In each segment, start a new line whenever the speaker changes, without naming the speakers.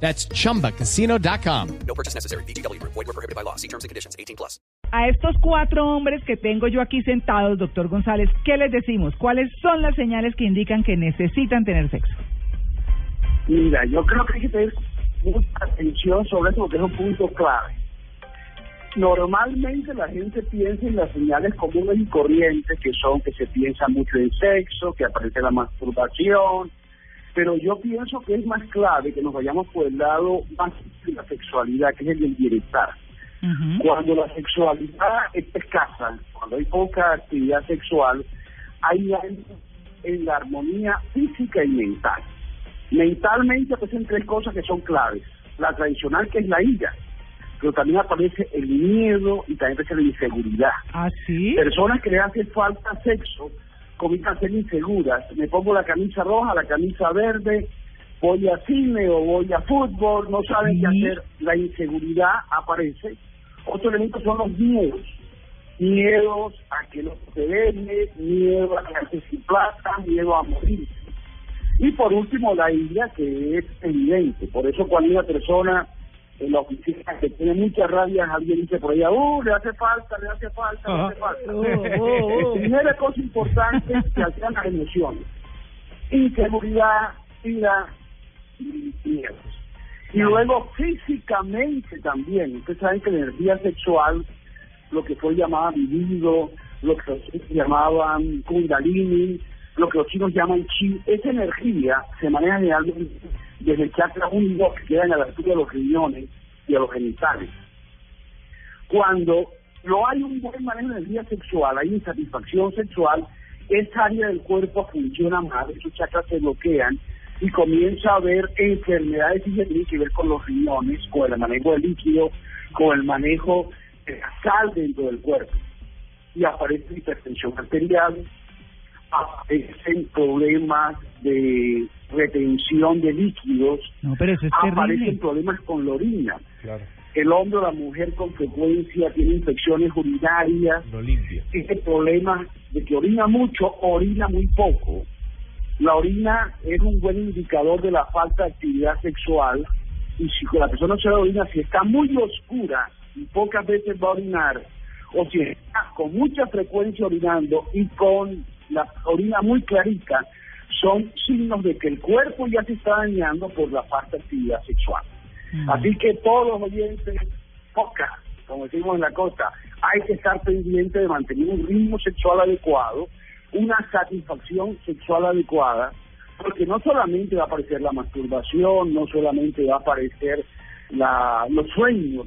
That's chumbacasino.com.
No purchase necessary. BGW. Void were prohibited by law. See terms and conditions. 18 plus.
A estos cuatro hombres que tengo yo aquí sentados, doctor González, ¿qué les decimos? ¿Cuáles son las señales que indican que necesitan tener sexo?
Mira, yo creo que hay que tener mucha atención sobre eso porque es un punto clave. Normalmente la gente piensa en las señales comunes y corrientes, que son que se piensa mucho en sexo, que aparece la masturbación, pero yo pienso que es más clave que nos vayamos por el lado más de la sexualidad, que es el del bienestar. Cuando la sexualidad es escasa, cuando hay poca actividad sexual, hay algo en la armonía física y mental. Mentalmente aparecen tres cosas que son claves. La tradicional, que es la ira, pero también aparece el miedo y también aparece la inseguridad.
¿Ah, sí?
Personas que le hace falta sexo comienzan a ser inseguras. Me pongo la camisa roja, la camisa verde, voy a cine o voy a fútbol, no saben qué hacer. La inseguridad aparece. Otro elemento son los miedos. Miedos a que no se vende, miedo a quedarse sin plata, miedo a morir. Y por último, la ira, que es evidente. Por eso cuando una persona en la oficina que tiene mucha rabia, alguien dice por allá, uh, le hace falta, le hace falta, le hace falta.
Oh, oh, oh.
Primera cosa importante que alteran las emociones. Inseguridad, ira y miedos. Y luego físicamente también. Ustedes saben que la energía sexual, lo que fue llamada vivido, lo que chinos llamaban kundalini, lo que los chinos llaman chi, esa energía se maneja generalmente desde el chakra 1 y 2 que quedan a la altura de los riñones y a los genitales. Cuando no hay un buen manejo de energía sexual, hay insatisfacción sexual, esa área del cuerpo funciona mal, esos chakras se bloquean y comienza a haber enfermedades que tienen que ver con los riñones, con el manejo del líquido, con el manejo de sal dentro del cuerpo. Y aparece hipertensión arterial, aparecen problemas de retención de líquidos,
No, pero eso es
aparecen
terrible.
problemas con la orina. El hombre o la mujer con frecuencia tiene infecciones urinarias,
No limpia.
ese problema de que orina mucho, orina muy poco. La orina es un buen indicador de la falta de actividad sexual y si la persona se orina, si está muy oscura y pocas veces va a orinar, o si está con mucha frecuencia orinando y con la orina muy clarita, son signos de que el cuerpo ya se está dañando por la falta de actividad sexual.
Mm.
Así que todos los oyentes, poca, como decimos en la costa, hay que estar pendiente de mantener un ritmo sexual adecuado, una satisfacción sexual adecuada, porque no solamente va a aparecer la masturbación, no solamente va a aparecer la, los sueños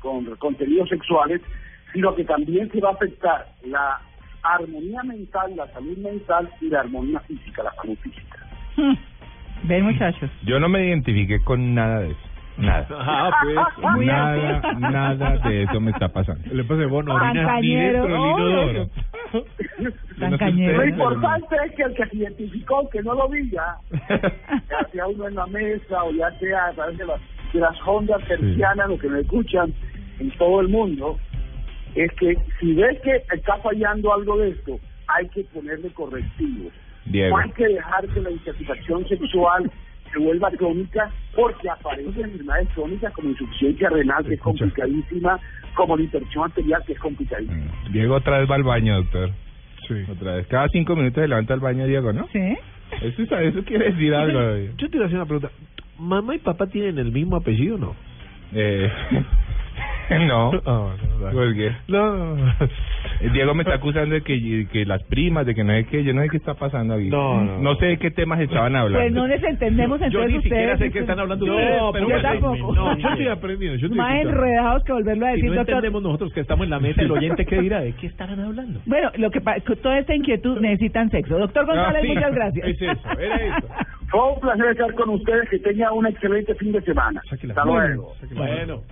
con contenidos sexuales, sino que también se va a afectar la armonía mental, la salud mental y la armonía física, la salud física.
Hmm. Ven, muchachos.
Yo no me identifiqué con nada de eso. Nada.
Ah, pues.
Nada, nada de eso me está pasando.
Le dentro del
oh,
inodoro.
Tan
Yo no sé
cañero.
Lo importante es que el que se identificó, que no lo diga, ya sea uno en la mesa o ya sea a través de las, de las ondas tercianas, lo que me escuchan en todo el mundo, es que si ves que está fallando algo de esto, hay que ponerle correctivos.
Diego.
No hay que dejar que la insatisfacción sexual se vuelva crónica porque aparecen enfermedades crónicas como insuficiencia renal, que es complicadísima, como la hipertensión arterial, que es complicadísima.
Mm. Diego otra vez va al baño, doctor.
Sí.
Otra vez. Cada cinco minutos se levanta al baño, Diego, ¿no?
¿Sí?
Eso, es- eso quiere decir algo.
Yo te iba a hacer una pregunta. ¿Mamá y papá tienen el mismo apellido o no?
Eh, no.
Ah, no, dale.
¿Por qué?
No.
Eh, Diego me está acusando de que, que las primas, de que no sé qué, yo no sé qué está pasando aquí.
No, no.
No sé de qué temas estaban hablando.
Pues no les entendemos
Yo
entonces
ni siquiera
ustedes.
sé qué están hablando
Yo-
ustedes, pero
yo
bueno,
tampoco.
No, yo estoy aprendiendo. Yo estoy
Más
escuchando.
enredados que volverlo a
Si
decir,
no
doctor.
entendemos nosotros que estamos en la mesa, el oyente qué dirá, ¿de qué estarán hablando?
Bueno, lo que toda esta inquietud necesitan sexo. Doctor González,
Ah, sí.
muchas gracias.
Es eso, era eso.
Fue un placer estar con ustedes, que tengan un excelente fin de semana. Hasta luego.
Bueno.